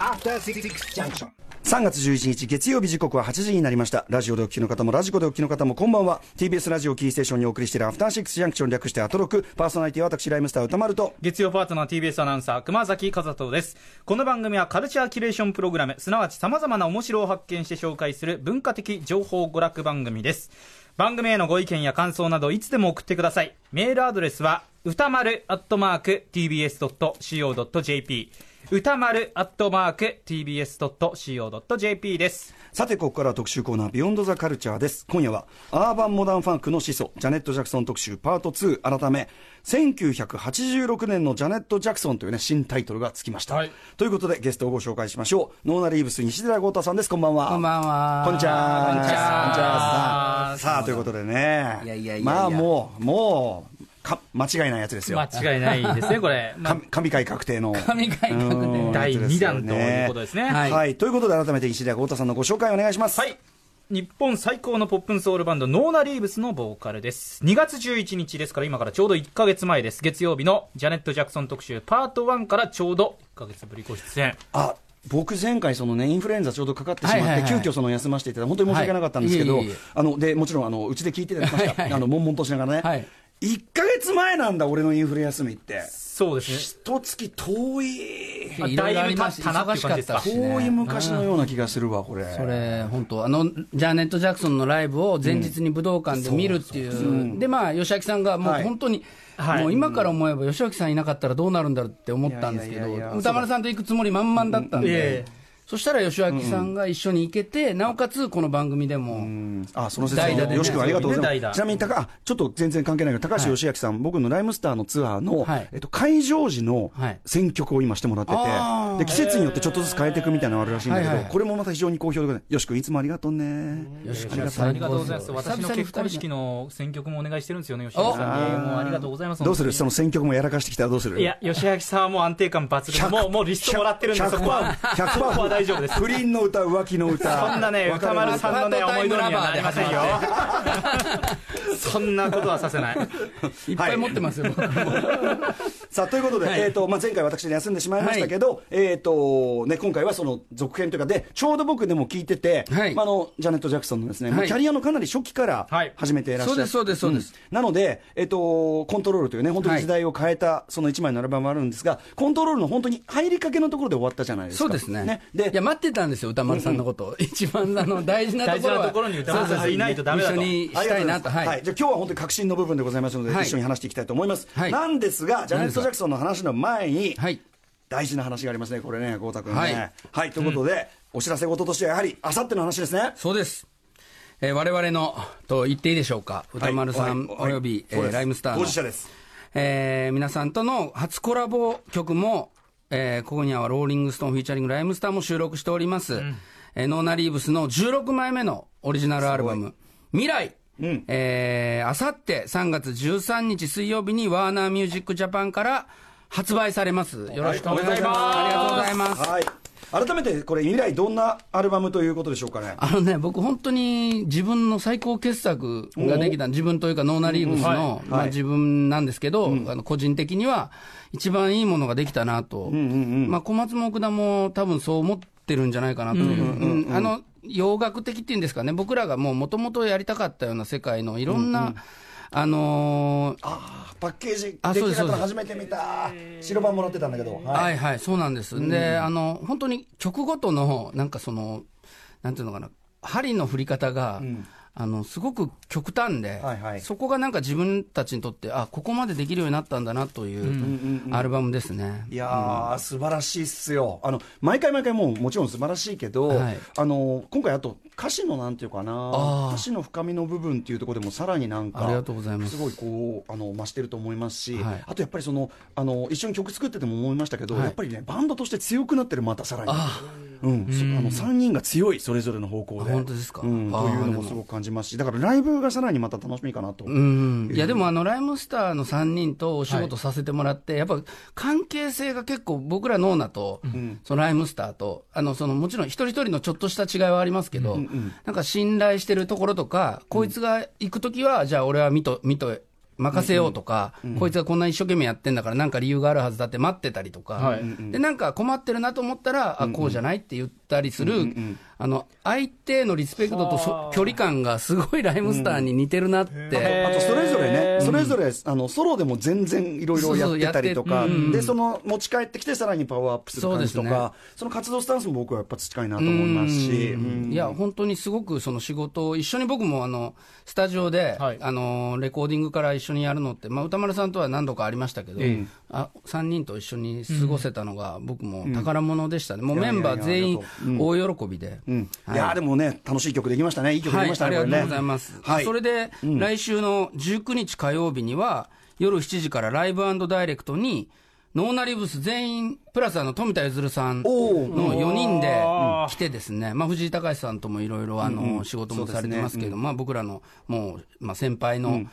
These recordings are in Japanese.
After Six Junction. 3月11日月曜日時刻は8時になりました。ラジオでお聞きの方もラジコでお聞きの方もこんばんは。TBS ラジオキーステーションにお送りしているアフターシックスジャンクション略してアトロク。パーソナリティは私ライムスター歌丸と。月曜パートナー TBS アナウンサー熊崎和人です。この番組はカルチャーキュレーションプログラム。すなわち様々な面白を発見して紹介する文化的情報娯楽番組です。番組へのご意見や感想などいつでも送ってください。メールアドレスは歌丸アットマーク TBS.CO.JP 宇多丸アットマーク TBS.CO.JP です。さてここからは特集コーナー Beyond the Culture です。今夜はアーバンモダンファンクの始祖ジャネット・ジャクソン特集パート2改め1986年のジャネット・ジャクソンというね新タイトルがつきました、はい。ということでゲストをご紹介しましょう。ノーナリーブス西寺郷太さんです。こんばんは。こんばんは。こんにちは。こんにちは。こんにちは。さあ、ということでね。いやいやいやいや。まあもう、もう、か、間違いないやつですよ。間違いないですねこれ、まあか神回確定の。神回確定うん第2やつですよ弾ということですねはいはい。ということで改めて石田豪太さんのご紹介お願いします。はい。日本最高のポップンソウルバンド、ノーナ・リーブスのボーカルです。2月11日ですから、今からちょうど1ヶ月前です。月曜日のジャネット・ジャクソン特集、パート1からちょうど1ヶ月ぶりご出演。あ、僕前回そのね、インフルエンザちょうどかかってしまって、はいはいはい急遽その休ませていただいて、本当に申し訳なかったんですけど、はいいえいえあの、で、もちろん、あの、うちで聞いていただきました。はいはいあの、悶々としながらね。はい1ヶ月前なんだ、俺のインフル休みって。そうですね。一月遠い。まあいろいろありまし忙しかったしね遠い昔のような気がするわ、これ。それ、本当あの、ジャーネット・ジャクソンのライブを前日に武道館で見るっていう。で、まあ、吉明さんがもうはい本当に、はいもう今から思えば吉明さんいなかったらどうなるんだろうって思ったんですけど歌丸さんと行くつもり満々だったんうんそしたら吉明さんが一緒に行けて、なおかつこの番組でも、あ、その説明、代打でね。よし君ありがとうございます。ちなみに高、あ、ちょっと全然関係ないけど、高橋義明さん、僕のライムスターのツアーの、はい。えっと、会場時のはい。選曲を今してもらってて、あー。で、季節によってちょっとずつ変えていくみたいなのがあるらしいんだけど、はいはいこれもまた非常に好評で、よし君いつもありがとうね。よしありがとう。ありがとうございます。私の結婚式の選曲もお願いしてるんですよね、吉明さんに。もうありがとうございます。どうする？そのの選曲もやらかしてきたらどうする？いや、吉明さんはもう安定感抜群。もう、もうリストもらってるんで、そこは、100%そこは大丈夫です。不倫の歌、浮気の歌。そんなね、歌丸さんのね、思い通りにはなりませんよ。ラバ。そんなことはさせない。い。っぱい持ってますよ、僕。さあということで、はい。えーとまあ、前回、私、休んでしまいましたけど、えーとね、今回はその続編というかで、ちょうど僕でも聞いてて、はい。まあ、あのジャネット・ジャクソンのですね、キャリアのかなり初期からはい。始めていらっしゃる、そうですそうですそうです。ん。なので、えーと、コントロールというね、本当に時代を変えたその一枚のアルバムもあるんですが、コントロールの本当に入りかけのところで終わったじゃないですか。そうですね。でいや、待ってたんですよ、歌丸さんのこと。一番あの大事なところは。大事なところに歌丸さんがいないとダメだと一緒にしたいなと。はい。じゃあ今日は本当に革新の部分でございますので、はい一緒に話していきたいと思います。はいなんですが、ジャネット・ジャクソンの話の前に、はい。大事な話がありますね、これね、豪太君ね。ははいい、ということで、お知らせ事としてはやはり、あさっての話ですね。そうです。えー我々の、と言っていいでしょうか。歌丸さんはいおよび、えーライムスターの。えー皆さんとの初コラボ曲も、えーここにはローリングストーンフィーチャリングライムスターも収録しております。えーノーナリーブスの16枚目のオリジナルアルバム、未来。うんえーあさって3月13日水曜日にワーナーミュージックジャパンから発売されます。よろしくお願いします。ありがとうございます。はい。改めて、これ、未来、どんなアルバムということでしょうかね？あのね、僕、本当に自分の最高傑作ができた、自分というか、ノーナリーブスの、はい。まあ、はい。自分なんですけど、あの個人的には、一番いいものができたなと、まあ、小松も奥田も多分そう思ってるんじゃないかなと。いう、うんあの洋楽的っていうんですかね、僕らがもうもともとやりたかったような世界のいろんな、あのーあーパッケージ、あそうです出来上がったの初めて見た。白番もらってたんだけど。は、はいはい、そうなんです。で、あの、本当に曲ごとの、なんかその、なんていうのかな、針の振り方が、あの、すごく極端で、はいはいそこがなんか自分たちにとって、あ、ここまでできるようになったんだなという、アルバムですね。いやー、素晴らしいっすよ。あの、毎回毎回もうもちろん素晴らしいけど、はいあの、今回あと歌詞のなんていうかな歌詞の深みの部分っていうところでもさらになんか、ありがとうございます。すごいこう、あの、増してると思いますし、はい。あとやっぱりその、あの、一緒に曲作ってても思いましたけど、はい。やっぱりね、バンドとして強くなってる、またさらに。うん、そあの3人が強い、それぞれの方向で。あ本当ですか。うん、というのでも。もすごく感じますし、だからライブがさらにまた楽しみかなと。うん、いやでもあのライムスターの3人とお仕事させてもらって、やっぱ関係性が結構、僕らノーナと、そのライムスターと、あのそのもちろん一人一人のちょっとした違いはありますけど、なんか信頼してるところとか、こいつが行くときは、じゃあ俺は見と見と任せようとか、こいつがこんな一生懸命やってんだから、なんか理由があるはずだって待ってたりとか、はい。でなんか困ってるなと思ったら、あこうじゃないって言ったりする、あの相手へのリスペクトとそ距離感がすごいライムスターに似てるなって。あとそれぞれね、それぞれあのソロでも全然いろいろやってたりとか、そうそうやってうんでその持ち帰ってきて、さらにパワーアップする感じとか、その活動スタンスも僕はやっぱ近いなと思いますし、うんいや、本当にすごくその仕事を、一緒に僕もあのスタジオで、はい。あのレコーディングから一緒にやるのって、まあ、歌丸さんとは何度かありましたけど、ええあ3人と一緒に過ごせたのが、僕も宝物でしたね、もうメンバーいやいやいや全員大喜びで。い。いやでもね、楽しい曲できましたね、いい曲ではい、きましたね、ありがとうございます。はい。それで、来週の19日火曜日には、夜7時からライブダイレクトに、ノーナリブス全員、プラスあの富田譲さんのおー。4人で来てですね、まあ、藤井隆さんともいろいろあの仕事もされてますけど、まあ、僕らのもう、まあ、先輩の、えー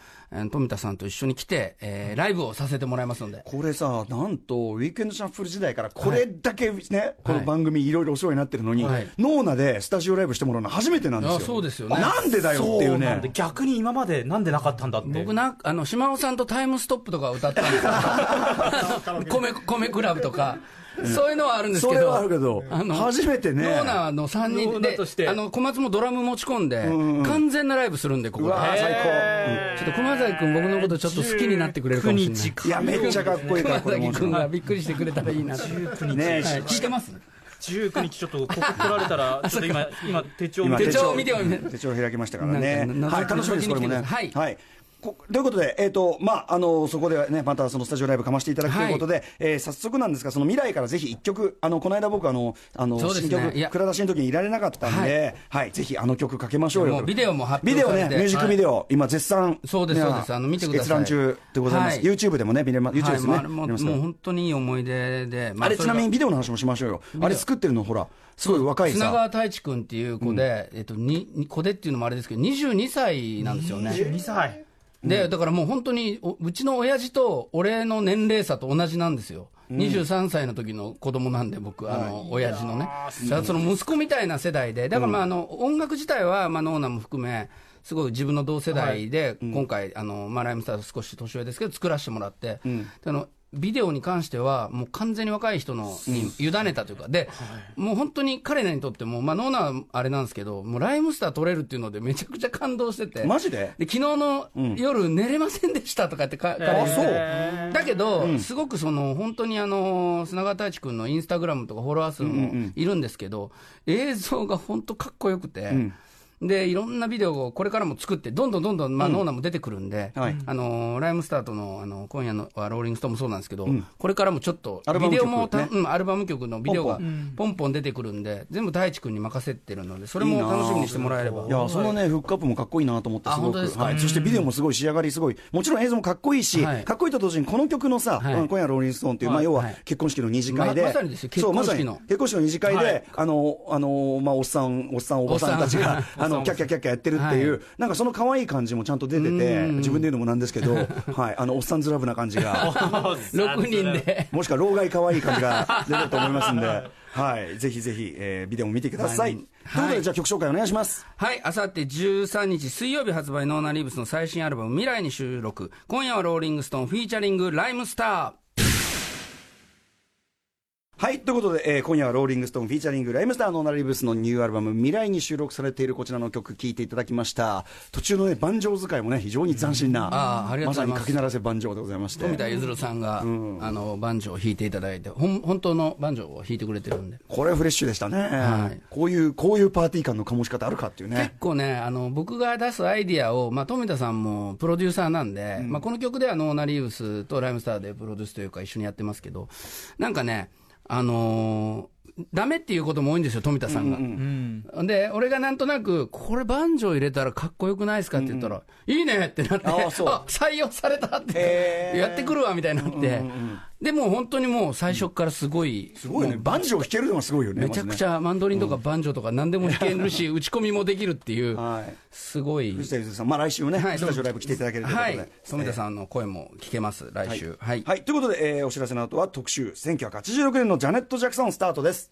富田さんと一緒に来て、えーライブをさせてもらいますので。これさ、なんと、ウィークエンドシャッフル時代から、これだけね、この番組、いろいろお世話になってるのに、はいノーナでスタジオライブしてもらうの初めてなんですよ。あそうですよねなんでだよっていうねなんで。逆に今までなんでなかったんだって僕な、あの、島尾さんとタイムストップとか歌ったんですよ。米、米クラブとか。そういうのはあるんですけど。それはあるけど、あの初めてね。ノーナの3人でとしてあの小松もドラム持ち込んで、ん完全なライブするんで、ここで。最高。へちょっと熊崎君、僕のことちょっと好きになってくれるかもしれない。19日いや、めっちゃかっこいいから、熊も崎君がびっくりしてくれたらいいなと。ねはい聞いてます？19日ちょっとここ来られたら ちょっと今今手帳見今て手帳を見てよ手帳開きましたからね。はい、楽しみです、これもね。はいはい。こということで、えっ、と、まあ、あの、そこでね、またそのスタジオライブかましていただくということで、えー早速なんですが、その未来からぜひ一曲、あの、この間僕あの、あの、そうです新曲、ねいや。蔵出しの時にいられなかったんで、はい、ぜひあの曲かけましょうよ。ビデオも発ビデオね、ミュージックビデオ、今絶賛、そうですねそうです。あの見てください。閲覧中でございます。はい。YouTube でもね、見れま、YouTube ですね。ますからもう本当にいい思い出で、まあれちなみににビデオの話もしましょうよ。あれ作ってるのほら、すごい若い砂さ。川太一君っていう子で、えっと、にに子でっていうのもあれですけど、22歳なんですよね。2歳で、だからもう本当に、おうちの親父と俺の年齢差と同じなんですよ。23歳の時の子供なんで、僕、あの、親父のね。その息子みたいな世代で、だからまあ、あの、音楽自体は、まあ、ノーナも含め、すごい自分の同世代で、今回、あの、まあ、ライムスター少し年上ですけど、作らせてもらって、あの、ビデオに関しては、もう完全に若い人のに委ねたというか、で、もう本当に彼らにとっても、まあ、ノーナはあれなんですけど、もうライムスター撮れるっていうので、めちゃくちゃ感動してて。マジで？で昨日の夜、寝れませんでしたとかってか、彼だけど、すごくその本当にあの砂川太一君のインスタグラムとかフォロワー数もいるんですけど、映像が本当かっこよくて。でいろんなビデオをこれからも作って、どんどんどんどん、まあ、ノーナも出てくるんで、はい。あのライムスタートのあの今夜のはローリングストーンもそうなんですけど、これからもちょっとアルバム曲ビデオもた、ねうん、アルバム曲のビデオがポンポン。出てくるんで、全部太一君に任せてるので、それも楽しみにしてもらえれば。いや、そのね、フックアップもかっこいいなと思って、あすごく。はい。そしてビデオもすごい仕上がりすごい。もちろん映像もかっこいいし、はい。かっこいいと同時にこの曲のさ、はい。うん今夜ローリングストーンっていう、まあ要ははい。結婚式の二次会で。ままさにですよ。そうまさに。結婚式の。結婚式の二次会で、はい。あの、あの、まあおっさん、おっさん、おばさんたちが、あの、キャッキャッキャッキャやってるっていう、はなんかその可愛い感じもちゃんと出てて、自分で言うのもなんですけど、はい。あの、おっさんずラブな感じが。6人で。もしくは老害可愛い感じが出てると思いますんで、はい。ぜひぜひ、えービデオも見てください。はいということで、じゃあ曲紹介お願いします。はい、あさって13日水曜日発売ノーナリーブスの最新アルバム未来に収録。今夜はローリングストーンフィーチャリングライムスター。はい。ということで、えー今夜はローリングストーンフィーチャリングライムスターのノーナリーブスのニューアルバム未来に収録されているこちらの曲聴いていただきました。途中のね、万丈使いもね、非常に斬新な、あーありがとうございますさにかき鳴らせ万丈でございまして。富田譲さんが、あの、バンジョーを弾いていただいて、ほん本当のバンジョーを弾いてくれてるんで。これはフレッシュでしたね、はいこういう、こういうパーティー感の醸し方あるかっていう結ね。構ね、あの、僕が出すアイディアを、まあ、富田さんもプロデューサーなんで、まあ、この曲ではノーナリーブスとライムスターでプロデュースというか一緒にやってますけど、なんかね、あのーダメっていうことも多いんですよ、富田さんが。うんで、俺がなんとなく、これバンジョー入れたらかっこよくないですかって言ったら、いいねってなって、あ 採用されたってやってくるわみたいになって、でもう本当にもう最初からすごい、すごいね。万丈弾けるのがすごいよね。めちゃくちゃ。ゃマンドリンとかバンジョーとか何でも弾けるし、打ち込みもできるっていう、はい。すごい。藤田ゆずさん、まあ来週もね、はいスタジオライブ来ていただけるということで。はい、富田さんの声も聞けます、来週。はい。はい、ということで、えーお知らせの後は特集、1986年のジャネット・ジャクソンスタートです。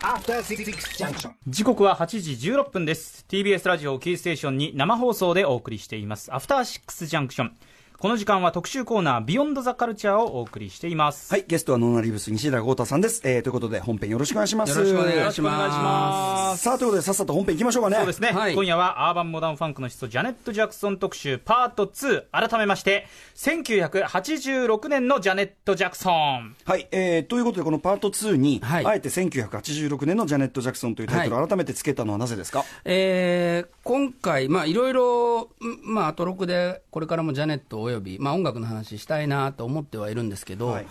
After Six Junction 時刻は8時16分です TBS ラジオキーステーションに生放送でお送りしていますアフターシックスジャンクションこの時間は特集コーナー、 Beyond the Culture をお送りしています。はい、ゲストはノーナリーブス西寺郷太さんです。えー、ということで、本編よろしくお願いします。よろしくお願いします。さあ、ということで、さっさと本編いきましょうかね。そうですね。はい、今夜はアーバンモダンファンクの始祖、ジャネット・ジャクソン特集パート2、改めまして、1986年のジャネット・ジャクソン。はい、えー、ということで、このパート2に、はい、あえて1986年のジャネット・ジャクソンというタイトルを改めてつけたのはなぜですか、はい、えー、今回、まあ、いろいろ、まあ、アトロクで、これからもジャネットおよび、まあ、音楽のの話したいなと思ってはいるんですけど、はい、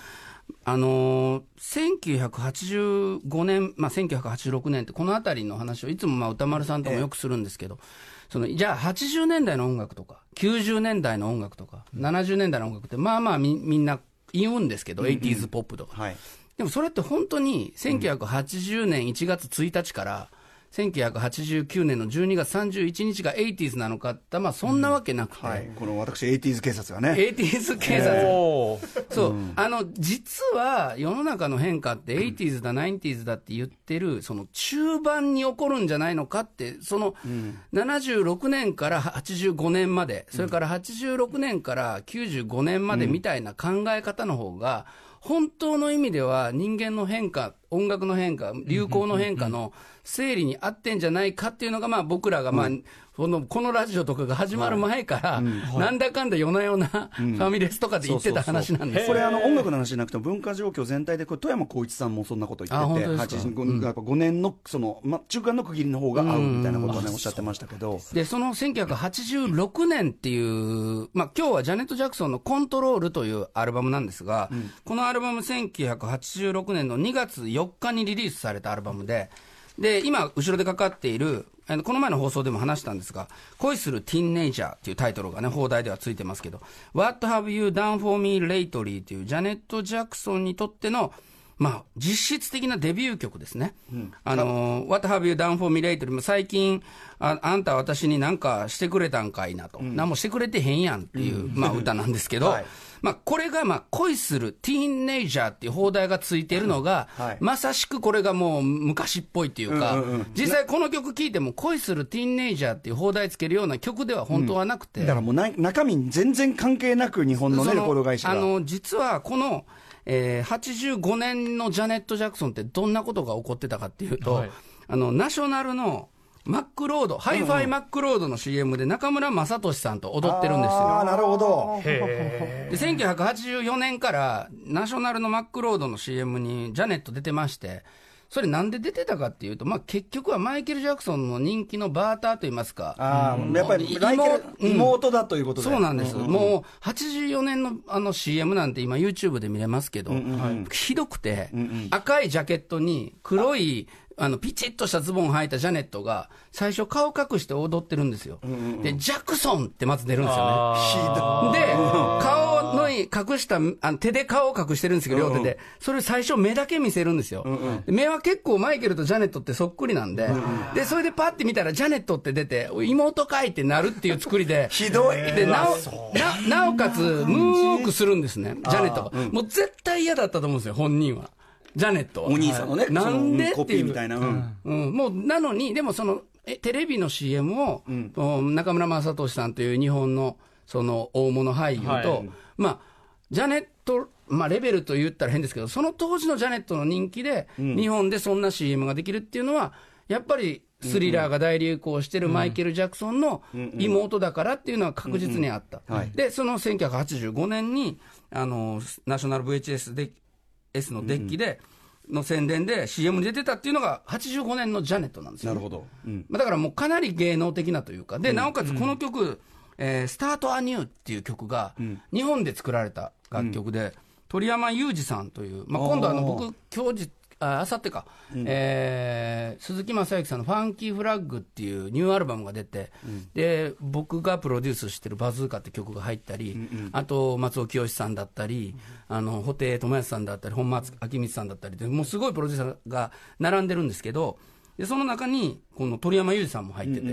あのー、1985年、まあ、1986年って、この辺りの話をいつもまあ歌丸さんともよくするんですけど、そのじゃあ80年代の音楽とか、90年代の音楽とか、70年代の音楽って、まあまあみみんな言うんですけど、うんうん、80s ポップとか、はい、でもそれって本当に1980年1月1日から、1989年の12月31日が 80s なのかって、まあ、そんなわけなくて、うん。はい、この私、80s 警察がね。80s 警察、そう、うん、あの実は世の中の変化って、80s だ、90s だって言ってる、その中盤に起こるんじゃないのかって、その76年から85年まで、それから86年から95年までみたいな考え方の方が、本当の意味では人間の変化、音楽の変化、流行の変化の整理に合ってんじゃないかっていうのが、まあ、僕らが、まあ、このこのラジオとかが始まる前から、なんだかんだ夜な夜なファミレスとかで言ってた話なんですこれあの、音楽の話じゃなくても、文化状況全体で、これ富山光一さんもそんなこと言ってて、85やっぱ5年のその、ま、中間の区切りの方が合うみたいなことをね、おっしゃってましたけど。で、その1986年っていう、まあ今日はジャネット・ジャクソンのコントロールというアルバムなんですが、うん、このアルバム1986年の2月4日にリリースされたアルバムで、で、今、後ろでかかっている、この前の放送でも話したんですが、恋するティーンネイジャーっていうタイトルがね、放題ではついてますけど、What Have You Done For Me Lately っていうジャネット・ジャクソンにとっての、まあ、実質的なデビュー曲ですね。うん、あの、What Have You Done For Me Lately 最近あ、あんた私に何かしてくれたんかいなと、うん、何もしてくれてへんやんっていう、うん、まあ、歌なんですけど、はいまあ、これが、まあ、恋するティーンネイジャーっていう放題がついているのが、はい、まさしくこれがもう昔っぽいっていうか、うんうんうん、実際この曲聴いても恋するティーンネイジャーっていう放題つけるような曲では本当はなくて。うん、だからもうな中身全然関係なく日本のね、レコード会社あの、実はこの、えー、85年のジャネット・ジャクソンってどんなことが起こってたかっていうと、はい、あの、ナショナルのマックロード、ハイファイマックロードの CM で中村雅俊さんと踊ってるんですよ。ああ、なるほど。で、1984年からナショナルのマックロードの CM にジャネット出てまして、それなんで出てたかっていうと、まあ、結局はマイケル・ジャクソンの人気のバーターといいますか、あやっぱり妹だということで、そうなんです、うんうん、もう84年のあの CM なんて今、YouTube で見れますけど、うんうんはい、ひどくて、うんうん、赤いジャケットに黒いあの、ピチッとしたズボン履いたジャネットが、最初顔隠して踊ってるんですよ。うんうん、で、ジャクソンってまず出るんですよね。で、顔の隠した、あの手で顔を隠してるんですけど、両手で。それ最初目だけ見せるんですよ。うんうん、目は結構マイケルとジャネットってそっくりなんで、うんうん、で、それでパッて見たらジャネットって出て、妹かいってなるっていう作りで。ひどい。で、なお、な、なおかつ、ムークするんですね、ジャネットが。もう絶対嫌だったと思うんですよ、本人は。ジャネット。お兄さんのね、なんで？っていう。みたいな。う。ん。もう、なのに、でもその、え、テレビの CM を、うん、中村雅俊さんという日本の、その、大物俳優と、はい、まあ、ジャネット、まあ、レベルと言ったら変ですけど、その当時のジャネットの人気で、うん、日本でそんな CM ができるっていうのは、やっぱり、スリラーが大流行してるマイケル・ジャクソンの妹だからっていうのは確実にあった。で、その1985年に、あの、ナショナル VHS で S のデッキで、の宣伝で CM に出てたっていうのが85年のジャネットなんですよ、なるほど。うん、だからもうかなり芸能的なというか、で、なおかつこの曲、えー、スタートアニューっていう曲が、日本で作られた楽曲で、鳥山裕二さんという、まあ、今度あの僕、今日あさってか、うん、えー、鈴木雅之さんの「ファンキーフラッグ」っていうニューアルバムが出て、うん、で僕がプロデュースしてる「バズーカ」って曲が入ったり、うんうん、あと松尾清さんだったり、うん、あの布袋寅泰さんだったり本間明光さんだったりでもうすごいプロデューサーが並んでるんですけどでその中にこの鳥山裕二さんも入ってて、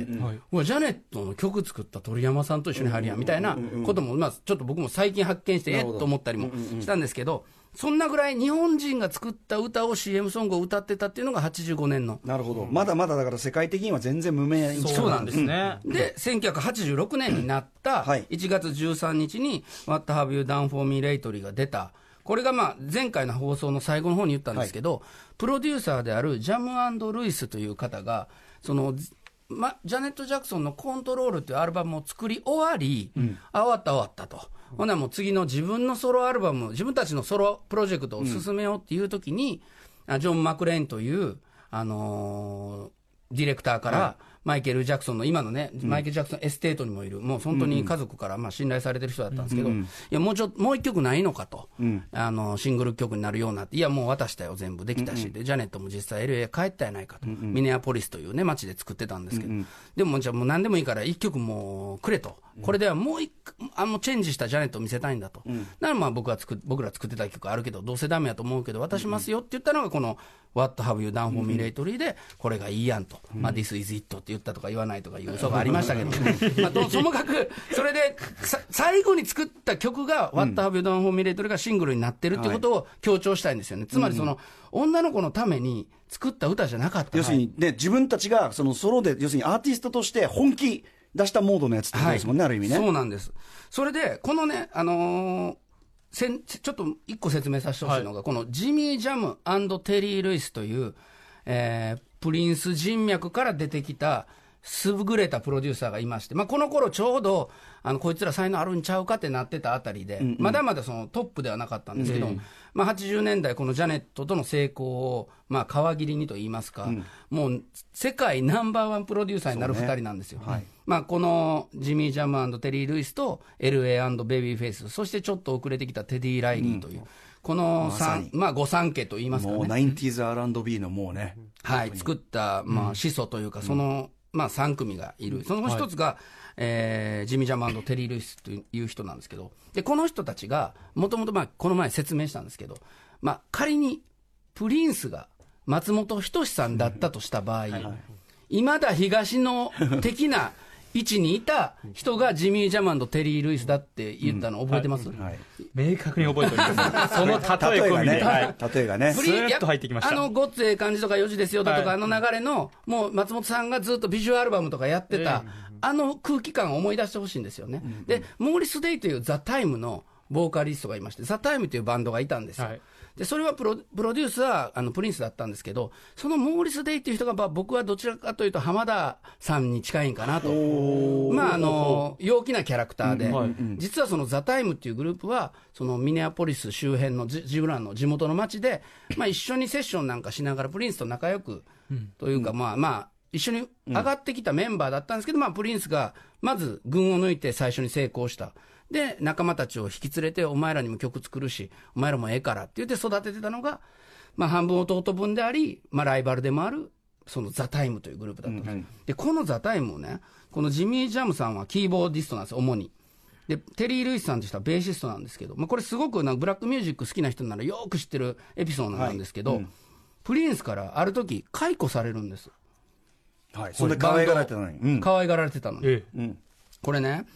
うわジャネットの曲作った鳥山さんと一緒に入るやんみたいなことも、まあ、ちょっと僕も最近発見してえっと思ったりもしたんですけど、そんなぐらい日本人が作った歌を CM ソングを歌ってたっていうのが85年の。なるほど、まだまだだから世界的には全然無名そうなんですね。で、1986年になったはい1月13日に、What Have You Done For Me Lately が出た。これがまあ前回の放送の最後の方に言ったんですけど、プロデューサーであるジャムルイスという方が、その、ま、ジャネット・ジャクソンのコントロールっていうアルバムを作り終わり、あ、終わった終わったと。ほんならもう次の自分のソロアルバム、自分たちのソロプロジェクトを進めようっていう時に、あジョン・マクレーンという、あのーディレクターから、マイケル・ジャクソンの今のね、マイケル・ジャクソンエステートにもいる、もう本当に家族からまあ信頼されてる人だったんですけど、いや、もうちょもう一曲ないのかと、あの、シングル曲になるようなって、いや、もう渡したよ、全部できたし、で、ジャネットも実際 LA 帰ったやないかと、ミネアポリスというね、街で作ってたんですけど、でもじゃあもう何でもいいから一曲もうくれと。これではもう一個あのチェンジしたジャネットを見せたいんだと、だからまあ僕は作っ僕ら作ってた曲あるけど、どうせダメやと思うけど、渡しますよって言ったのが、この What Have You Done For Me Lately? で、これがいいやんと、まあ、This is it って言ったとか言わないとかいう嘘がありましたけど、まあ、とともかく、それでさ最後に作った曲が、What Have You Done For Me Lately? がシングルになってるってことを強調したいんですよね、つまりその、女の子のために作った歌じゃなかった。要するに、ね、自分たちがそのソロで、要するにアーティストとして本気出したモードのやつってことですもんね、ある意味ね。そうなんです。それで、このね、あのーせんちょっと一個説明させてほしいのが、このジミー・ジャムテリー・ルイスという、えープリンス人脈から出てきた優れたプロデューサーがいまして、まあ、この頃ちょうどあのこいつら才能あるんちゃうかってなってたあたりで、まだまだそのトップではなかったんですけど、まあ、80年代、このジャネットとの成功を、まあ、皮切りにと言いますか、もう世界ナンバーワンプロデューサーになる2人なんですよ。まあ、このジミー・ジャムテリー・ルイスと LA& ベビーフェイス、そしてちょっと遅れてきたテディ・ライリーという、このまさに。三、まあ、御三家と言いますかもうね。90s R&B のもうね。はい、作った、まあ、始祖というか、その、まあ、3組がいる。その一つが、えージミー・ジャマテリー・ルイスという人なんですけど、で、この人たちが、もともと、まあ、この前説明したんですけど、まあ、仮に、プリンスが松本人志さんだったとした場合、今田東野的な位置にいた人がジミー・ジャマンテリー・ルイスだって言ったの覚えてます、はい。明確に覚えております。その例え込みで。例えがねはい。例えがねプ。スーッと入ってきましたあの、ごっつええ感じとか4時ですよだとか、はいあの流れの、もう松本さんがずっとビジュアルアルバムとかやってた、あの空気感を思い出してほしいんですよね。で、モーリス・デイというザ・タイムのボーカリストがいまして、ザ・タイムというバンドがいたんですよ。はいで、それはプロプロデュースはあのプリンスだったんですけど、そのモーリス・デイという人が、まあ僕はどちらかというと浜田さんに近いんかなと。まああの、陽気なキャラクターで、うんはい実はそのザ・タイムっていうグループは、そのミネアポリス周辺のジミー・ジャムらの地元の町で、まあ一緒にセッションなんかしながら、プリンスと仲良くというか、まあまあ、一緒に上がってきたメンバーだったんですけど、まあプリンスがまず群を抜いて最初に成功した。で、仲間たちを引き連れて、お前らにも曲作るし、お前らもええからって言って育ててたのが、まあ半分弟分であり、まあライバルでもある、そのザ・タイムというグループだったんです。で、このザ・タイムをね、このジミー・ジャムさんはキーボーディストなんですよ、主に。で、テリー・ルイスさんという人はベーシストなんですけど、まあ、これすごくなブラックミュージック好きな人ならよく知ってるエピソードなんですけど、プリンスからある時解雇されるんです。はい。そんな可愛がられてたのに。うん。可愛がられてたのに。えうん。これね、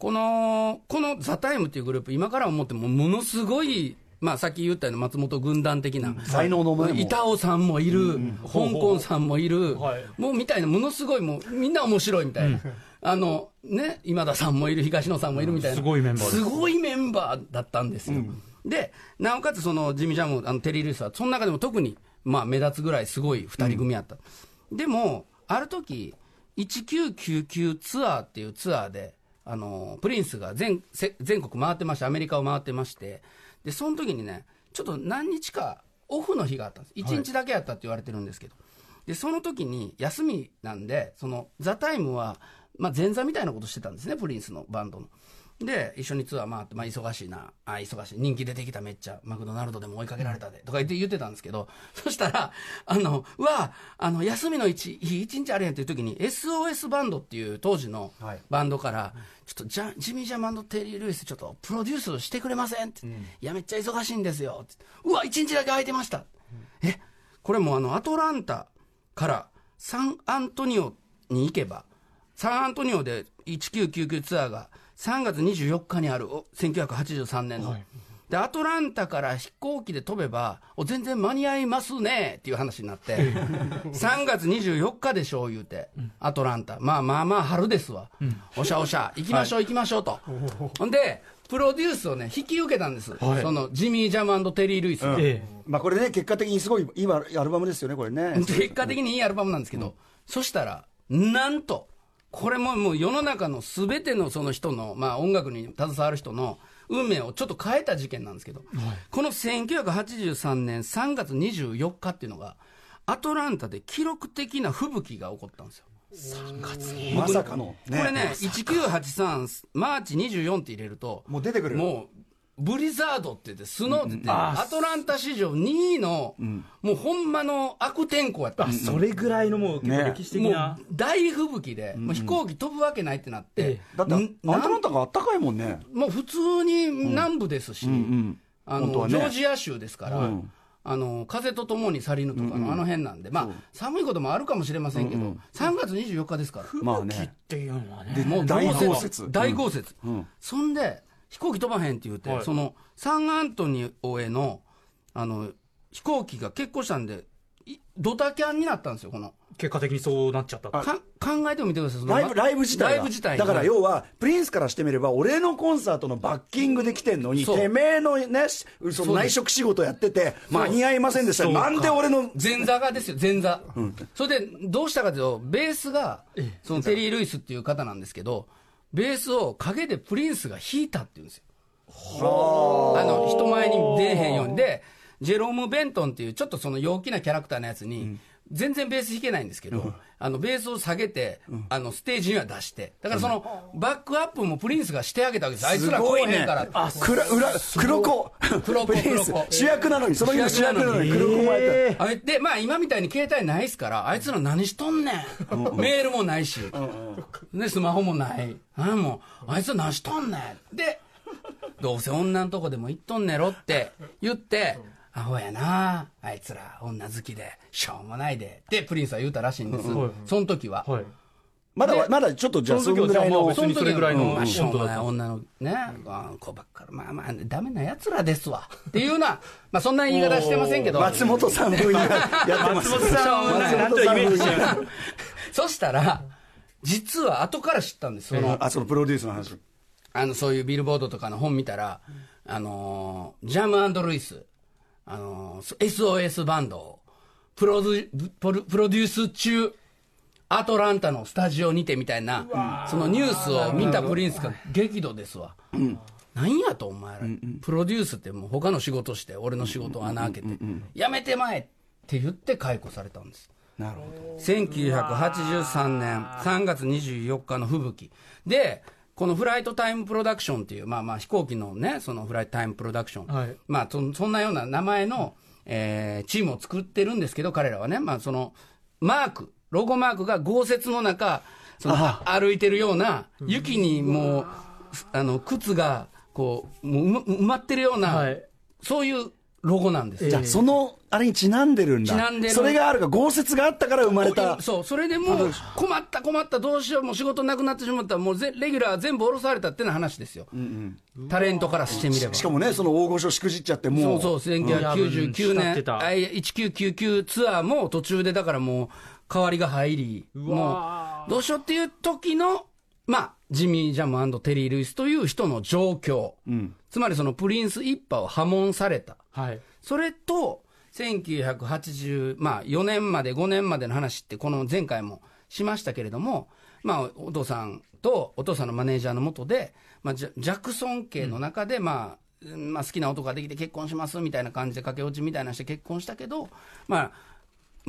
この、このザ・タイムっていうグループ、今から思ってもものすごい、まあさっき言ったような松本軍団的な、才能のねも。う板尾さんもいる、香港さんもいる、はい。もうみたいな、ものすごい、もうみんな面白いみたいな。あの、ね、今田さんもいる、東野さんもいるみたいな。すごいメンバーです。すごいメンバーだったんですよ。で、なおかつそのジミー・ジャム、あのテリー・ルイスは、その中でも特に、まあ目立つぐらいすごい二人組やった。でも、ある時、1999ツアーっていうツアーで、あの、プリンスが全、せ全国回ってまして、アメリカを回ってまして、で、その時にね、ちょっと何日かオフの日があったんです。1日だけやったって言われてるんですけど。で、その時に休みなんで、その、ザ・タイムは、まあ、前座みたいなことしてたんですね、プリンスのバンドの。で、一緒にツアー回って、まあ、忙しいな、あ、忙しい、人気出てきためっちゃ、マクドナルドでも追いかけられたで、とか言って言ってたんですけど、そしたら、あの、うわ、あの、休みの一、日一日あるやんっていう時に、SOS バンドっていう当時のはい。バンドから、ちょっとジャジミー・ジャマンテリー・ルイス、ちょっとプロデュースしてくれませんって、いや、めっちゃ忙しいんですよ。って、うわ、一日だけ空いてました。え、これもうあの、アトランタからサンアントニオに行けば、サンアントニオで1999ツアーが3月24日にある、お1983年の。で、アトランタから飛行機で飛べば、お全然間に合いますねっていう話になって、3月24日でしょう言うて、アトランタ。まあまあまあ春ですわ。おしゃおしゃ、行きましょう行きましょうと。ほんで、プロデュースをね、引き受けたんです。はい。そのジミー・ジャムテリー・ルイス。が。えまあこれね、結果的にすごいいいアルバムですよね、これね。結果的にいいアルバムなんですけど、そしたら、なんと、これももう世の中のすべてのその人の、まあ音楽に携わる人の運命をちょっと変えた事件なんですけど、この1983年3月24日っていうのが、アトランタで記録的な吹雪が起こったんですよ。まさかの。これね、1983、マーチ24って入れると、もう出てくるもう、ブリザードって言って、スノーって言って、アトランタ史上2位の、もうほんまの悪天候やった。それぐらいのもう歴史的もうな、大吹雪で、もう飛行機飛ぶわけないってなって、えだって、んアトランタがあったかいもんね。もう普通に南部ですし、あのジョージア州ですから、うん。あの風とともに去りぬとかのあの辺なんで、まあ、寒いこともあるかもしれませんけど、3月24日ですから、まあね。っていうのはね。でもう大豪雪。雪。大豪雪、ん。そんで、飛行機飛ばへんって言うて、はい。そのサンアントニオへのあの飛行機が欠航したんで、いドタキャンになったんですよ、この。結果的にそうなっちゃったか考えてみてください、そのライブ、ライブ自体が。ライブ自体が。だから要は、プリンスからしてみれば、俺のコンサートのバッキングで来てんのに、てめえのね、しその内職仕事やってて、間に合いませんでした。なんで俺の、前座がですよ、前座。それで、どうしたかというと、ベースが、そのテリー・ルイスっていう方なんですけど、ベースを陰でプリンスが弾いたっていうんですよ。あの、人前に出えへんように。で、ジェローム・ベントンっていう、ちょっとその陽気なキャラクターのやつに、全然ベース弾けないんですけど、あの、ベースを下げて、あの、ステージには出して。だからその、バックアップもプリンスがしてあげたわけです。あいつら来えへんから。くら裏黒子、黒子プリンス黒子主役なのに、その日の主役なのに、黒子もやった。あれで、まあ今みたいに携帯ないですから、あいつら何しとんねん。メールもないし、で、スマホもない。あもう、あいつら何しとんねん。で、どうせ女のとこでも行っとんねろって言って、アホやなあいつら女好きで、しょうもないで。ってプリンスは言うたらしいんです。はいその時は。はいまだ、まだちょっとじゃあ、そのぐらいのその時別。にそれぐらいのまあしょうもない温女のね、あこうばっかり、まあまあ、ダメな奴らですわ。っていうような、まあそんな言い方してませんけど。松本さん風にやってます。松本さんをなんかなんとイメージしてますそしたら、実は後から知ったんです。その、あ、そのプロデュースの話。あの、そういうビルボードとかの本見たら、あのージャムルイス、あのー SOS バンドをプロデュプロプロデュース中、アトランタのスタジオにてみたいな、そのニュースを見たプリンスが激怒ですわ。なんやと、お前ら、プロデュースってもう他の仕事して、俺の仕事を穴開けて、やめてまえって言って解雇されたんです。なるほど。1983年3月24日の吹雪でこのフライトタイムプロダクションっていう、まあまあ飛行機のね、そのフライトタイムプロダクション。はい。まあそ、そんなような名前の、えーチームを作ってるんですけど、彼らはね、まあその、マーク、ロゴマークが豪雪の中、その歩いてるような、雪にもう、あの、靴が、こう、もう埋まってるような、はい。そういうロゴなんですよじゃあ、その、あれにちなんでるんだ。ちなんでるそれがあるか、豪雪があったから生まれた。そう、それでもう、困った困った、どうしよう、もう仕事なくなってしまった、もうぜレギュラー全部降ろされたってな話ですよ。タレントからしてみれば。しかもね、その大御所しくじっちゃって、もう。そうそう、1999慕って年、たあい1999ツアーも途中でだからもう、代わりが入り、もう、どうしようっていう時の、まあ、ジミー・ジャムテリー・ルイスという人の状況。つまりそのプリンス一派を破門された。はいそれと、1980、まあ4年まで5年までの話って、この前回もしましたけれども、まあお父さんとお父さんのマネージャーのもとで、まあジャクソン家の中で、まあ、まあ好きな男ができて結婚しますみたいな感じで駆け落ちみたいなして結婚したけど、まあ、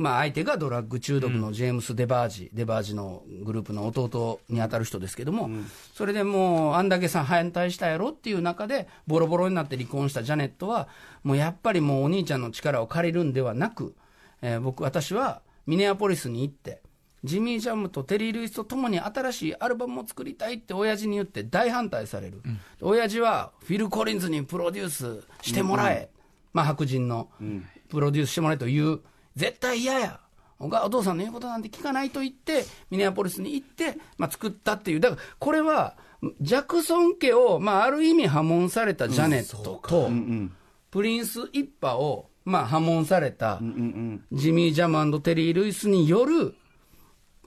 まあ相手がドラッグ中毒のジェームス・デバージ、デバージのグループの弟に当たる人ですけども、それでもう、あんだけさん反対したやろっていう中で、ボロボロになって離婚したジャネットは、もうやっぱりもうお兄ちゃんの力を借りるんではなく、えー僕、私はミネアポリスに行って、ジミー・ジャムとテリー・ルイスと共に新しいアルバムを作りたいって親父に言って大反対される。親父はフィル・コリンズにプロデュースしてもらえ。まあ白人のプロデュースしてもらえという、絶対嫌や。おお父さんの言うことなんて聞かないと言って、ミネアポリスに行って、まあ、作ったっていう、だからこれは、ジャクソン家を、まあ、ある意味破門されたジャネットと、プリンス一派を、まあ、破門された、ジミー・ジャマンド・テリー・ルイスによる、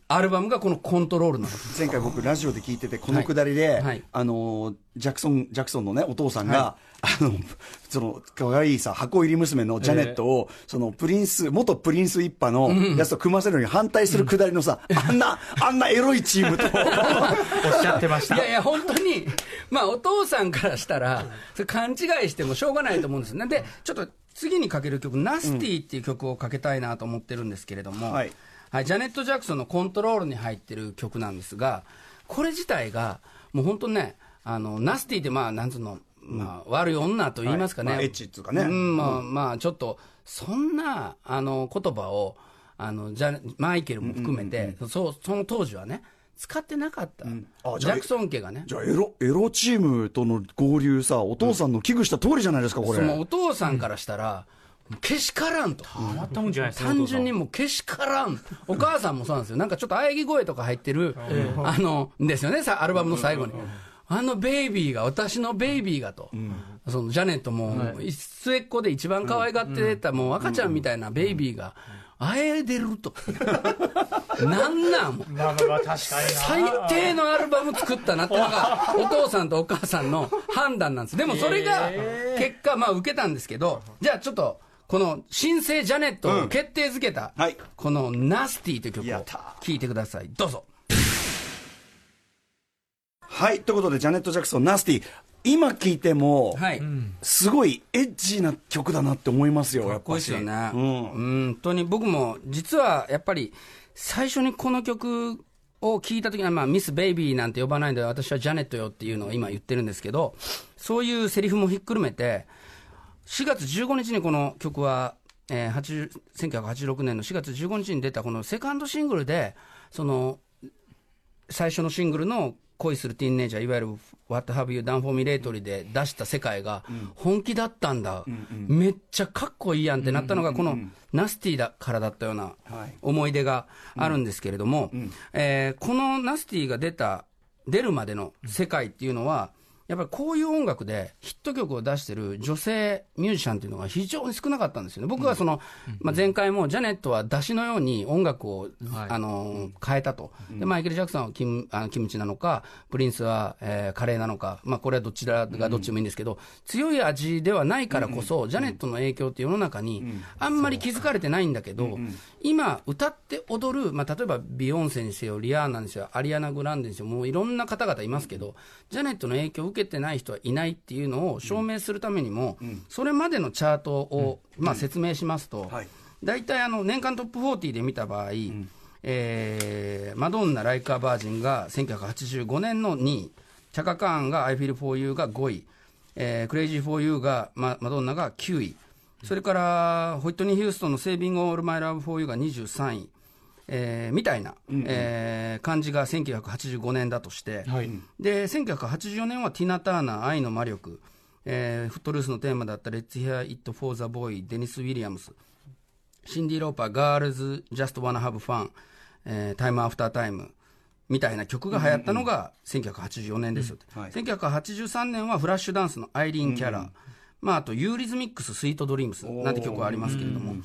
アルバムがこのコントロールなんです前回僕ラジオで聞いててこのくだりで、はい。はい、あのジャクソンジャクソンのねお父さんが、はい、あの その可愛いさ箱入り娘のジャネットを、えー、そのプリンス元プリンス一派のやつと組ませるのに反対するくだりのさ、うん、あんなあんなエロいチームと。おっしゃってました。いやいや本当にまあお父さんからしたらそれ勘違いしてもしょうがないと思うんですなんでちょっと次にかける曲「ナスティ」っていう曲をかけたいなと思ってるんですけれども、うんはいはい、ジャネット・ジャクソンのコントロールに入ってる曲なんですが、これ自体が、もう本当ね、あの、ナスティってまあ、なんつうの、まあ、悪い女と言いますかね。はいまあ、エッチっうかね。うん、まあ、まあ、ちょっと、そんな、あの、言葉を、あの、じゃ、マイケルも含めて、そう、その当時はね、使ってなかった、うん、ジャクソン家がね。じゃあエロ、エロチームとの合流さ、お父さんの危惧した通りじゃないですか、これ。そのお父さんからしたら、けしからんと。たまったもんじゃない。単純にもうけしからん。お母さんもそうなんですよ。なんかちょっと喘ぎ声とか入ってる、あの、ですよね、さ、アルバムの最後に。あのベイビーが、私のベイビーがと、うん、そのジャネットも、末っ子で一番可愛がってた、もう赤ちゃんみたいなベイビーが、あえでると。なんなん最低のアルバム作ったなってのが、お父さんとお母さんの判断なんです。でもそれが、結果、まあ受けたんですけど、じゃあちょっと、この新生ジャネットを決定づけた、はい、このナスティという曲を聴いてください。どうぞ。はい、ということで、ジャネット・ジャクソン、ナスティ。今聴いても、はい、すごいエッジな曲だなって思いますよ、やっぱり。ですよね。うん。本当に僕も、実はやっぱり、最初にこの曲を聴いた時には、まあ、ミス・ベイビーなんて呼ばないで、私はジャネットよっていうのを今言ってるんですけど、そういうセリフもひっくるめて、4月15日にこの曲は、えー、1986年の4月15日に出たこのセカンドシングルで、その、最初のシングルの恋するティーンネイジャー、いわゆる What Have You Done For Me Lately で出した世界が本気だったんだ、うんうん、めっちゃかっこいいやんってなったのが、このナスティだからだったような思い出があるんですけれども、えー、このナスティが出た、出るまでの世界っていうのは、やっぱりこういう音楽でヒット曲を出してる女性ミュージシャンっていうのが非常に少なかったんですよね。僕はその、まあ、前回もジャネットは出しのように音楽を、あの変えたと。で、マイケル・ジャクソンはキムあキムチなのか、プリンスは、えー、カレーなのか、まあ、これはどちらがどっちもいいんですけど、強い味ではないからこそ、ジャネットの影響って世の中にあんまり気づかれてないんだけど、今歌って踊る、まあ、例えばビヨンセにせよ、リアーナにせよ、アリアナ・グランデにせよ、もういろんな方々いますけど、ジャネットの影響を受けてない人はいないっていうのを証明するためにも、それまでのチャートを、まあ、説明しますと、大体あの年間トップ40で見た場合、えー、マドンナ、 Like a Virgin が1985年の2位、チャカカーンが I Feel For You が5位、えー、 Crazy For You が、ま、マドンナが9位、それからホイットニー・ヒューストンの Saving All My Love For You が23位、えー、みたいな、うんうん、えー、感じが1985年だとして、はい、で1984年はティナ・ターナー、愛の魔力、えー、フットルースのテーマだった Let's Hear It for the Boy、デニス・ウィリアムス、シンディ・ローパー、 Girls Just Wanna Have Fun、えー、 Time After Time、みたいな曲が流行ったのが1984年ですよ、うんうん。はい、1983年はフラッシュダンスのアイリーン・キャラ。ー、うんうん、まあ、あとユーリズミックス、 Sweet Dreams なんて曲がありますけれども、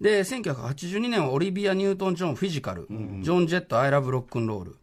で、1982年はオリビア・ニュートン・ジョン、 Physical、うんジョン・ジェット、 I Love Rock 'n' Roll。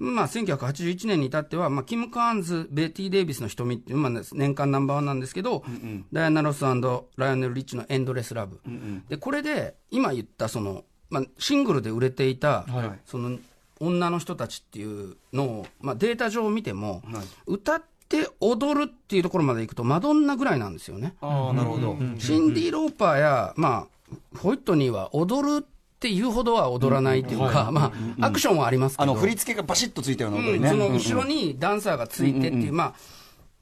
うん、まあ、1981年に至っては、まあ、キム・カーンズ、ベティ・デイビスの瞳っていう、まあ、年間ナンバーワンなんですけど、うんうん、ダイアナ・ロスライオネル・リッチのエンドレス・ラブ。うんうん、で、これで、今言ったその、まあ、シングルで売れていた、はい、その、女の人たちっていうのを、まあ、データ上見ても、はい、歌って踊るっていうところまでいくと、マドンナぐらいなんですよね。ああ、なるほど。シンディ・ローパーや、まあ、ホイットニーは踊るっていうほどは踊らないというか、まあ、アクションはありますけど。あの、振り付けがバシッとついたような踊りね。その後ろにダンサーがついてっていう、まあ、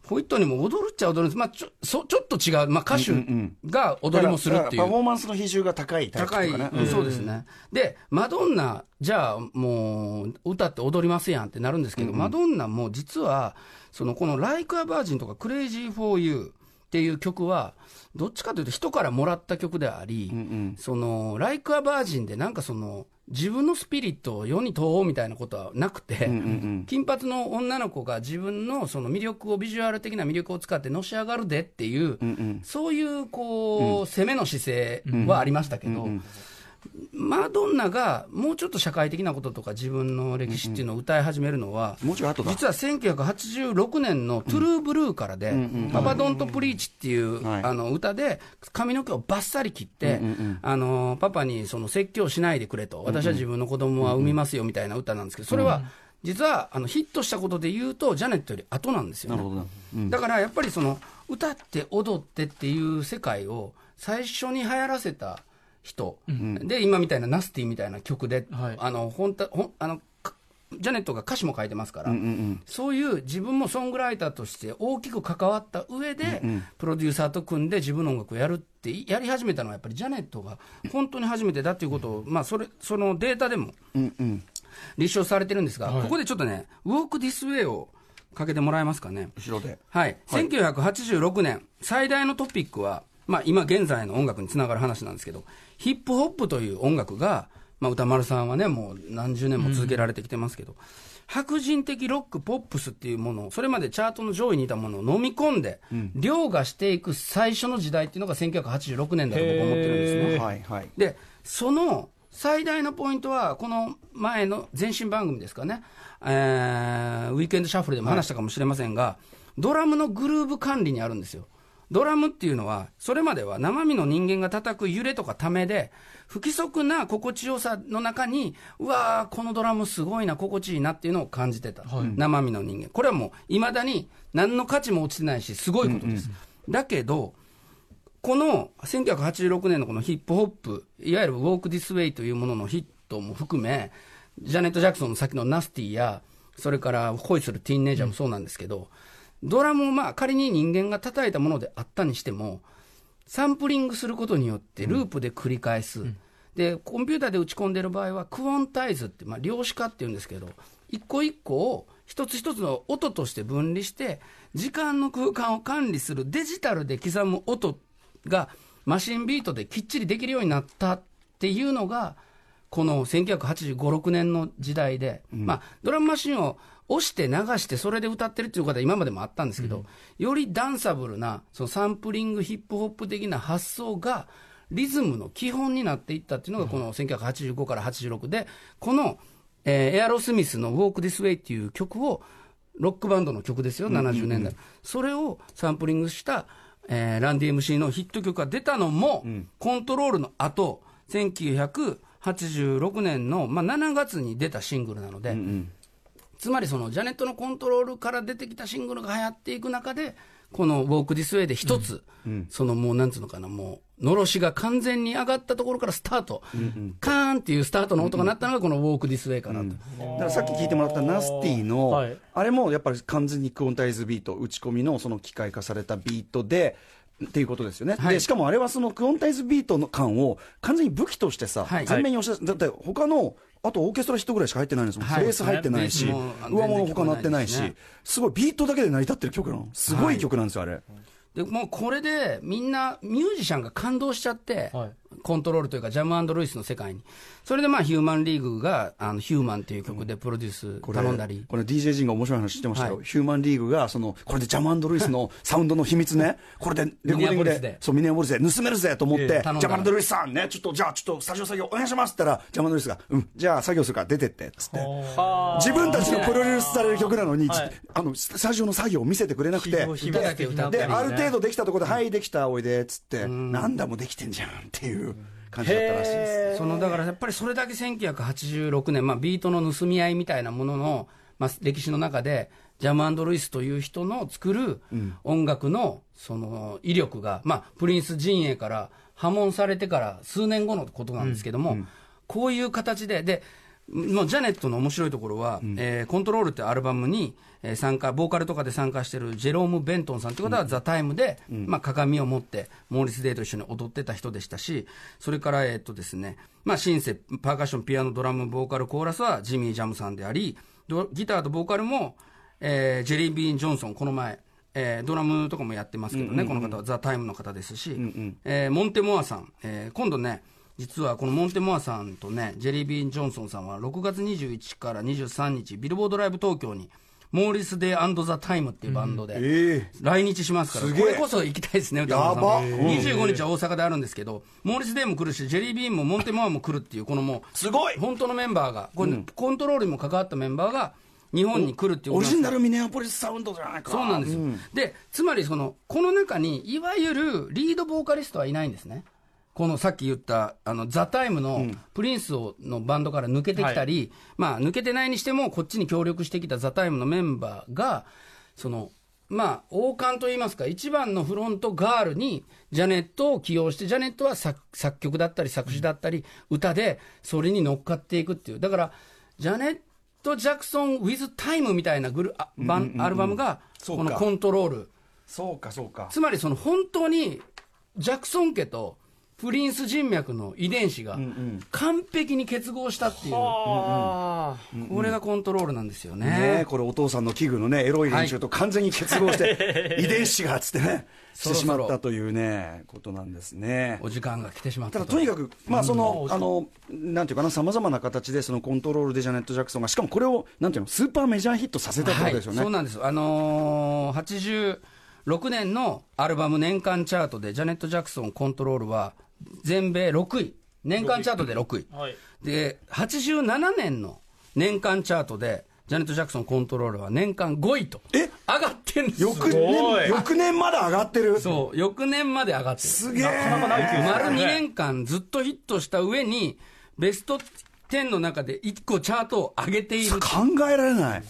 ホイットニーも踊るっちゃ踊るんです。まあ、ちょ、そちょっと違う。まあ、歌手が踊りもするっていう。パフォーマンスの比重が高いタイプ、ね、高い、そうですね。で、マドンナ、じゃあもう、歌って踊りますやんってなるんですけど、マドンナも実は、その、この、 Like a Virgin とか、 Crazy For You、っていう曲は、どっちかというと人からもらった曲であり、その、ライクアバージンでなんかその、自分のスピリットを世に問おうみたいなことはなくて、金髪の女の子が自分のその魅力を、ビジュアル的な魅力を使ってのし上がるでっていう、そういうこう、攻めの姿勢はありましたけど、マドンナがもうちょっと社会的なこととか自分の歴史っていうのを歌い始めるのは、実は1986年のトゥルーブルーからで、パパドントプリーチっていう、あの歌で髪の毛をばっさり切って、あのパパにその説教しないでくれと、私は自分の子供は産みますよみたいな歌なんですけど、それは、実はあのヒットしたことで言うと、ジャネットより後なんですよね。だからやっぱりその歌って踊ってっていう世界を最初に流行らせた人、うん、で今みたいなナスティみたいな曲で、はい、あのほんたほんあのジャネットが歌詞も書いてますから、うんうんうん、そういう自分もソングライターとして大きく関わった上で、うんうん、プロデューサーと組んで自分の音楽をやるってやり始めたのはやっぱりジャネットが本当に初めてだっていうことを、まあ、それそのデータでも立証されてるんですが、ここでちょっとね「ウォーク・ディス・ウェイ」をかけてもらえますかね？後ろで、はい、はい、1986年最大のトピックは、まあ、今現在の音楽につながる話なんですけどヒップホップという音楽が、まあ、歌丸さんはね、もう何十年も続けられてきてますけど、うん、白人的ロック、ポップスっていうものを、それまでチャートの上位にいたものを飲み込んで、うん、凌駕していく最初の時代っていうのが1986年だと僕は思ってるんですね。はいはい、で、その最大のポイントは、この前の前身番組ですかね、えー、ウィークエンドシャッフルでも話したかもしれませんが、はい、ドラムのグルーブ管理にあるんですよ。ドラムっていうのは、それまでは生身の人間が叩く揺れとかためで、不規則な心地よさの中に、うわー、このドラムすごいな、心地いいなっていうのを感じてた。はい、生身の人間。これはもう、いまだに何の価値も落ちてないし、すごいことです。うんうん、だけど、この1986年のこのヒップホップ、いわゆるウォーク・ディス・ウェイというもののヒットも含め、ジャネット・ジャクソンの先のナスティや、それから恋するティーンネイジャーもそうなんですけど、うんドラムをまあ仮に人間が叩いたものであったにしても、サンプリングすることによってループで繰り返す。うん、で、コンピューターで打ち込んでる場合は、クオンタイズって、まあ、量子化っていうんですけど、一個一個を一つ一つの音として分離して、時間の空間を管理するデジタルで刻む音がマシンビートできっちりできるようになったっていうのが、この1985、6年の時代で、うん、まあ、ドラムマシンを押して流してそれで歌ってるっていう方は今までもあったんですけど、うん、よりダンサブルなそのサンプリングヒップホップ的な発想がリズムの基本になっていったっていうのがこの1985から86でこの、えー、エアロスミスの「ウォーク・ディス・ウェイ」っていう曲をロックバンドの曲ですよ70年代、それをサンプリングしたえー、ランディ MC のヒット曲が出たのも、うん、コントロールの後1986年の、まあ、7月に出たシングルなので、うんうん、つまりそのジャネットのコントロールから出てきたシングルが流行っていく中で、このウォーク・ディス・ウェイで一つ、うん。うん、そのもうなんつうのかな、もう、のろしが完全に上がったところからスタート、うんうん、カーンっていうスタートの音が鳴ったのが、このウォーク・ディス・ウェイかなと、うん、だからさっき聞いてもらった Nasty の、はい、あれもやっぱり完全にクオンタイズビート、打ち込みのその機械化されたビートで、っていうことですよね、はい、でしかもあれはそのクオンタイズビートの感を完全に武器としてさ、はい、前面に押し出だって他のあとオーケストラヒットぐらいしか入ってないんですもん、はい、ベース入ってないし、上物他なってないし、すごいビートだけで成り立ってる曲なの、すごい曲なんですよ、あれ。でもうこれでみんなミュージシャンが感動しちゃって、はい、コントロールというか、ジャムルイスの世界に、それでまあヒューマンリーグが、あのヒューマンっていう曲でプロデュース頼んだり、これ、DJ 陣が面白い話してましたよ、はい、ヒューマンリーグがその、これでジャムルイスのサウンドの秘密ね、これでレコーディングで、そうミネアボリスで。盗めるぜと思って、ジャマンドルイスさんね、ちょっとじゃあ、ちょっとスタジオ作業お願いしますって言ったら、ジャマンドルイスが、うん、じゃあ作業するか。ら出てってっつって、自分たちのプロデュースされる曲なのに、はい、あのスタジオの作業を見せてくれなくて、で、ある程度できたところで、はい、できた、おいでっつって、なんだもできてんじゃんっていう。感じだったらしいです。そのだからやっぱりそれだけ1986年、まあ、ビートの盗み合いみたいなものの、まあ、歴史の中で、ジャムルイスという人の作る音楽のその威力が、まあ、プリンス陣営から破門されてから数年後のことなんですけども、うん。うん、こういう形で、で、もうジャネットの面白いところは、うん、えー、コントロールってアルバムに、えー、参加、ボーカルとかで参加してるジェローム・ベントンさんってことは、うん、ザ・タイムで、うん、まあ、鏡を持って、モーリス・デイと一緒に踊ってた人でしたし、それから、えー、っとですね、まあ、シンセ、パーカッション、ピアノ、ドラム、ボーカル、コーラスはジミー・ジャムさんであり、ギターとボーカルも、えー、ジェリー・ビーン・ジョンソン、この前、えードラムとかもやってますけどね、この方はザ・タイムの方ですし、えーモンテモアさん、えー今度ね、実はこのモンテモアさんとね、ジェリービーン・ジョンソンさんは6月21から23日、ビルボードライブ東京に、モーリス・デーザ・タイムっていうバンドで、え来日しますから、これこそ行きたいですね、宇多丸さんやば。25日は大阪であるんですけど、モーリス・デーも来るし、ジェリー・ビーンもモンテモアも来るっていう、このもう、すごい。本当のメンバーが、これ、コントロールにも関わったメンバーが、日本に来るっていうオリジナルミネアポリスサウンドじゃないか。そうなんですよ、でつまりその、この中にいわゆるリードボーカリストはいないんですね。このさっき言った、あの、ザ・タイムのプリンスをのバンドから抜けてきたり、まあ、抜けてないにしても、こっちに協力してきたザ・タイムのメンバーが、その、まあ、王冠といいますか、一番のフロントガールに、ジャネットを起用して、ジャネットは作作曲だったり、作詞だったり、歌で、それに乗っかっていくっていう。だから、ジャネット・ジャクソン・ウィズ・タイムみたいなグルあバンアルバムが、このコントロール。そうか、そうか。つまりその本当にジャクソン家とプリンス人脈の遺伝子が完璧に結合したっていう、これがコントロールなんですよね。ねえ。これお父さんの器具のね、エロい連中と完全に結合して、遺伝子がつってね、してしまったというね、ことなんですね。お時間が来てしまったとただとにかく、まあその、あの、なんていうかな、さまざまな形で、そのコントロールでジャネット・ジャクソンが、しかもこれを、なんていうの、スーパーメジャーヒットさせたってことですよね。はい、そうなんです、あのー、86年のアルバム年間チャートで、ジャネット・ジャクソン、コントロールは全米6位、年間チャートで6位、はいで87年の年間チャートで、ジャネット・ジャクソン、コントロールは年間5位と、え？上がってんですよ翌すご年、い翌年まで上がってる？そう、翌年まで上がってる。すげえ。なかなかないケース丸2ね年間ずっとヒットした上に、ベスト10の中で1個チャートを上げている。考えられない。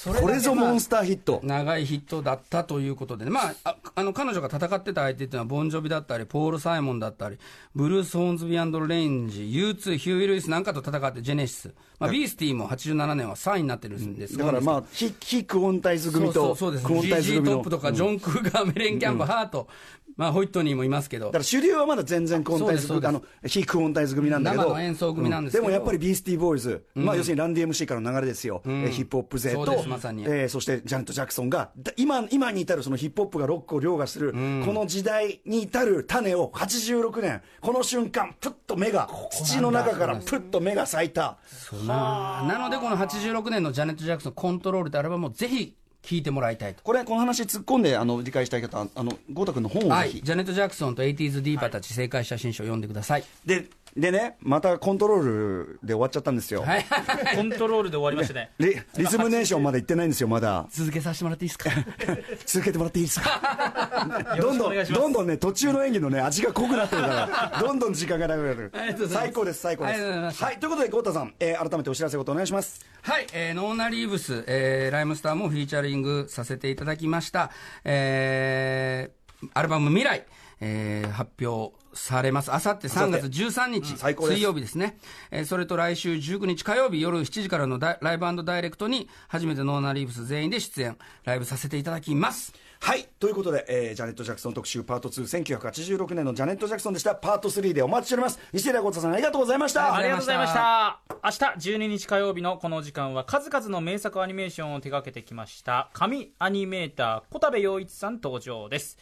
それこれぞモンスターヒット。長いヒットだったということで、ね、まあ、ああの彼女が戦ってた相手っていうのは、ボンジョビだったり、ポール・サイモンだったり、ブルース・ホーンズ・ビアンド・レンジ、U2、ヒューイ・ルイスなんかと戦って、ジェネシス、まあ、ビースティーも87年は3位になってるんです。だからまあ、非、非クオンタイズ組と、そうそうそうです。GG。トップとか、ジョン・クーガー、メレン・キャンプ、ハート、まあ、ホイットニーもいますけど。だか、ら主流はまだ全然クオンタイズ組、あの、非クオンタイズ組なんだけど。演奏組なんですけど。でもやっぱりビースティーボーイズ、まあ要するにランディ MC からの流れですよ。えーヒップホップ勢とまさに、えーそしてジャネット・ジャクソンが、だ今、今に至るそのヒップホップがロックを凌駕する、この時代に至る種を86年、この瞬間、プッと目が、土の中からプッと目が咲いた。ななので、この86年のジャネット・ジャクソン、コントロールってアルバムをぜひ聴いてもらいたいと。これ、この話突っ込んで、あの、理解したい方は、あの、ゴータ君の本をぜひ。はい、ジャネット・ジャクソンと 80s ディーパーたち正解写真集を読んでください。で、でね、またコントロールで終わっちゃったんですよ。はい、コントロールで終わりましたね。リリズムネーションまで行ってないんですよ、まだ。続けさせてもらっていいですか？続けてもらっていいですか？どんどん、どんどんね、途中の演技のね、味が濃くなってるから、どんどん時間がなくなる最高です、最高ですす。はい、ということで、ゴータさん、えー改めてお知らせことお願いします。はい、えーノーナ・リーブス、えーライムスターもフィーチャリングさせていただきました。えーアルバム未来、えー発表されます。あさって3月13日、水曜日ですね。えーそれと来週19日火曜日夜7時からのライブダイレクトに初めてノーナ・リーブス全員で出演、ライブさせていただきます。はい、ということで、えージャネット・ジャクソン特集パート2、1986年のジャネット・ジャクソンでした。パート3でお待ちしております。西寺ゴータさん、ありがとうございました。ありがとうございました。明日12日火曜日のこの時間は数々の名作アニメーションを手掛けてきました神アニメーター小田部陽一さん登場です。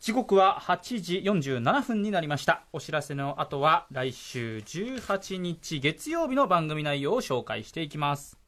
時刻は8時47分になりました。お知らせの後は来週18日月曜日の番組内容を紹介していきます。